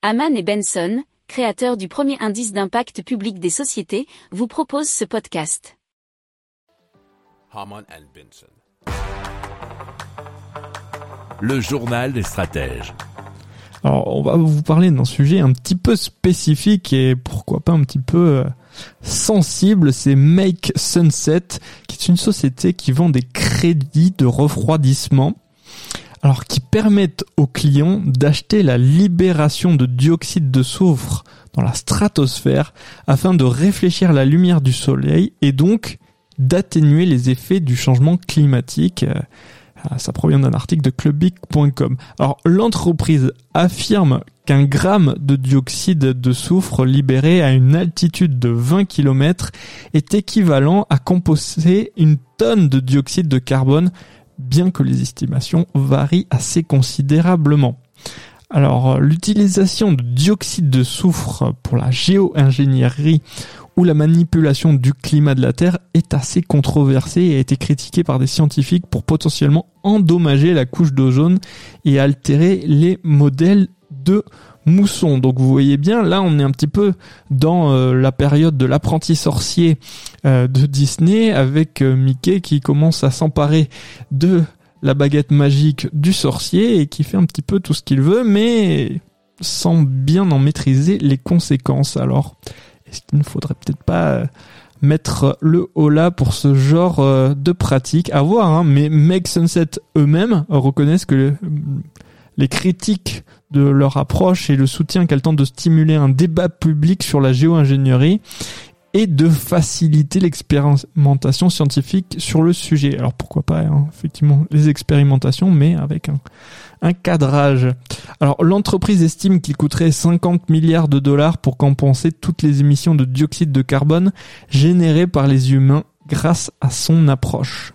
Haman et Benson, créateurs du premier indice d'impact public des sociétés, vous proposent ce podcast. Haman and Benson. Le journal des stratèges. Alors, on va vous parler d'un sujet un petit peu spécifique et pourquoi pas un petit peu euh, sensible. C'est Make Sunset, qui est une société qui vend des crédits de refroidissement. Alors, qui permettent aux clients d'acheter la libération de dioxyde de soufre dans la stratosphère afin de réfléchir la lumière du soleil et donc d'atténuer les effets du changement climatique. Euh, ça provient d'un article de clubic.com. Alors l'entreprise affirme qu'un gramme de dioxyde de soufre libéré à une altitude de 20 km est équivalent à composer une tonne de dioxyde de carbone, bien que les estimations varient assez considérablement. Alors, l'utilisation de dioxyde de soufre pour la géo-ingénierie où la manipulation du climat de la Terre est assez controversée et a été critiquée par des scientifiques pour potentiellement endommager la couche d'ozone et altérer les modèles mousson. Donc vous voyez bien, là on est un petit peu dans euh, la période de l'apprenti sorcier euh, de Disney avec euh, Mickey qui commence à s'emparer de la baguette magique du sorcier et qui fait un petit peu tout ce qu'il veut mais sans bien en maîtriser les conséquences. Alors est-ce qu'il ne faudrait peut-être pas mettre le là pour ce genre de pratique? À voir hein, mais Make Sunset eux-mêmes reconnaissent que les critiques de leur approche et le soutien qu'elles tentent de stimuler un débat public sur la géo-ingénierie et de faciliter l'expérimentation scientifique sur le sujet. Alors pourquoi pas, hein, effectivement, les expérimentations, mais avec un, un cadrage. Alors l'entreprise estime qu'il coûterait 50 milliards de dollars pour compenser toutes les émissions de dioxyde de carbone générées par les humains grâce à son approche.